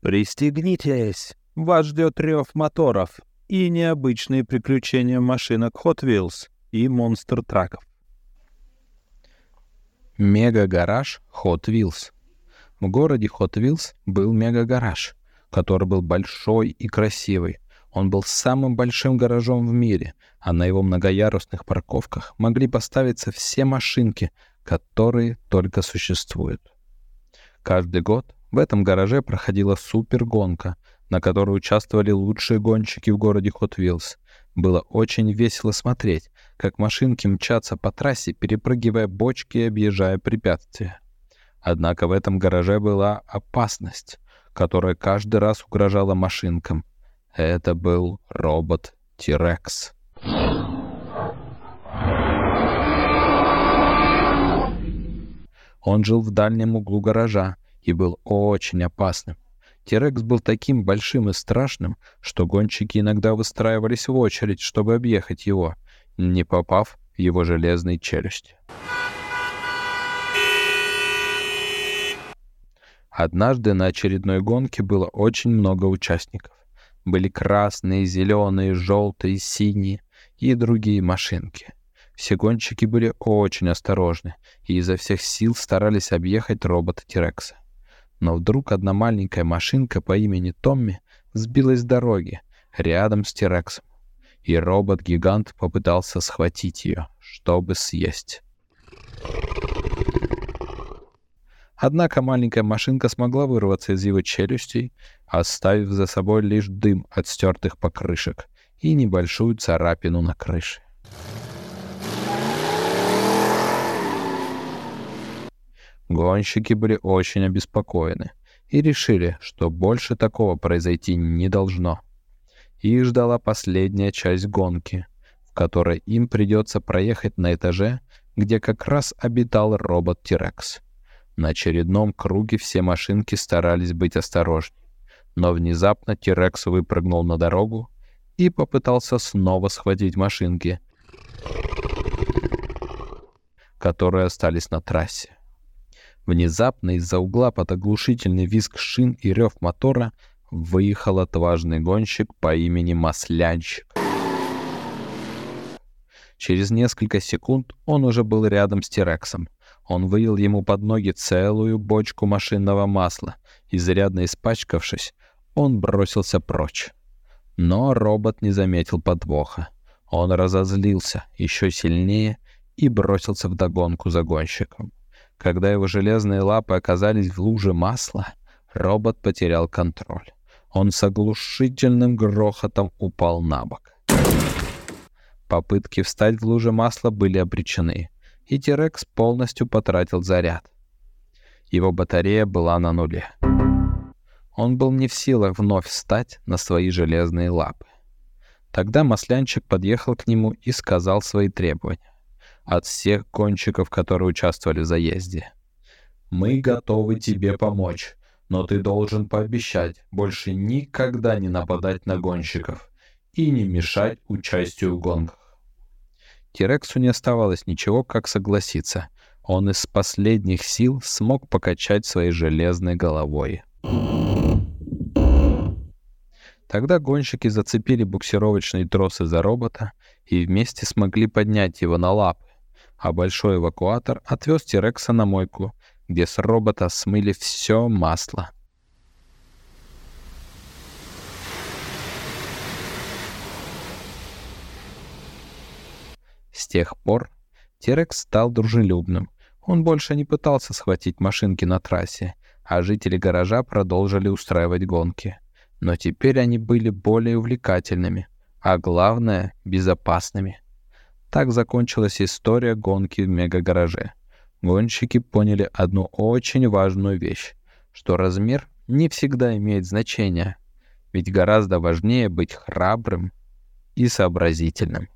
Пристегнитесь! Вас ждет рев моторов и необычные приключения машинок Hot Wheels и монстр-траков. Мега-гараж Hot Wheels. В городе Hot Wheels был мега-гараж, который был большой и красивый. Он был самым большим гаражом в мире, а на его многоярусных парковках могли поставиться все машинки, которые только существуют. Каждый год в этом гараже проходила супергонка, на которой участвовали лучшие гонщики в городе Hot Wheels. Было очень весело смотреть, как машинки мчатся по трассе, перепрыгивая бочки и объезжая препятствия. Однако в этом гараже была опасность, которая каждый раз угрожала машинкам. Это был робот Тирекс. Он жил в дальнем углу гаража, и был очень опасным. Терекс был таким большим и страшным, что гонщики иногда выстраивались в очередь, чтобы объехать его, не попав в его железные челюсти. Однажды на очередной гонке было очень много участников. Были красные, зеленые, желтые, синие и другие машинки. Все гонщики были очень осторожны и изо всех сил старались объехать робота Тирекса. Но вдруг одна маленькая машинка по имени Томми сбилась с дороги рядом с Тирексом, и робот-гигант попытался схватить ее, чтобы съесть. Однако маленькая машинка смогла вырваться из его челюстей, оставив за собой лишь дым от стертых покрышек и небольшую царапину на крыше. Гонщики были очень обеспокоены и решили, что больше такого произойти не должно. Их ждала последняя часть гонки, в которой им придется проехать на этаже, где как раз обитал робот Тирекс. На очередном круге все машинки старались быть осторожней, но внезапно Тирекс выпрыгнул на дорогу и попытался снова схватить машинки, которые остались на трассе. Внезапно из-за угла под оглушительный визг шин и рев мотора выехал отважный гонщик по имени Маслянщик. Через несколько секунд он уже был рядом с Тирексом. Он вылил ему под ноги целую бочку машинного масла. Изрядно испачкавшись, он бросился прочь. Но робот не заметил подвоха. Он разозлился еще сильнее и бросился в догонку за гонщиком. Когда его железные лапы оказались в луже масла, робот потерял контроль. Он с оглушительным грохотом упал на бок. Попытки встать в луже масла были обречены, и Тирекс полностью потратил заряд. Его батарея была на нуле. Он был не в силах вновь встать на свои железные лапы. Тогда маслянчик подъехал к нему и сказал свои требования от всех кончиков, которые участвовали в заезде. «Мы готовы тебе помочь, но ты должен пообещать больше никогда не нападать на гонщиков и не мешать участию в гонках». Тирексу не оставалось ничего, как согласиться. Он из последних сил смог покачать своей железной головой. Тогда гонщики зацепили буксировочные тросы за робота и вместе смогли поднять его на лапы а большой эвакуатор отвез Тирекса на мойку, где с робота смыли все масло. С тех пор Тирекс стал дружелюбным. Он больше не пытался схватить машинки на трассе, а жители гаража продолжили устраивать гонки. Но теперь они были более увлекательными, а главное — безопасными. Так закончилась история гонки в мегагараже. Гонщики поняли одну очень важную вещь, что размер не всегда имеет значение, ведь гораздо важнее быть храбрым и сообразительным.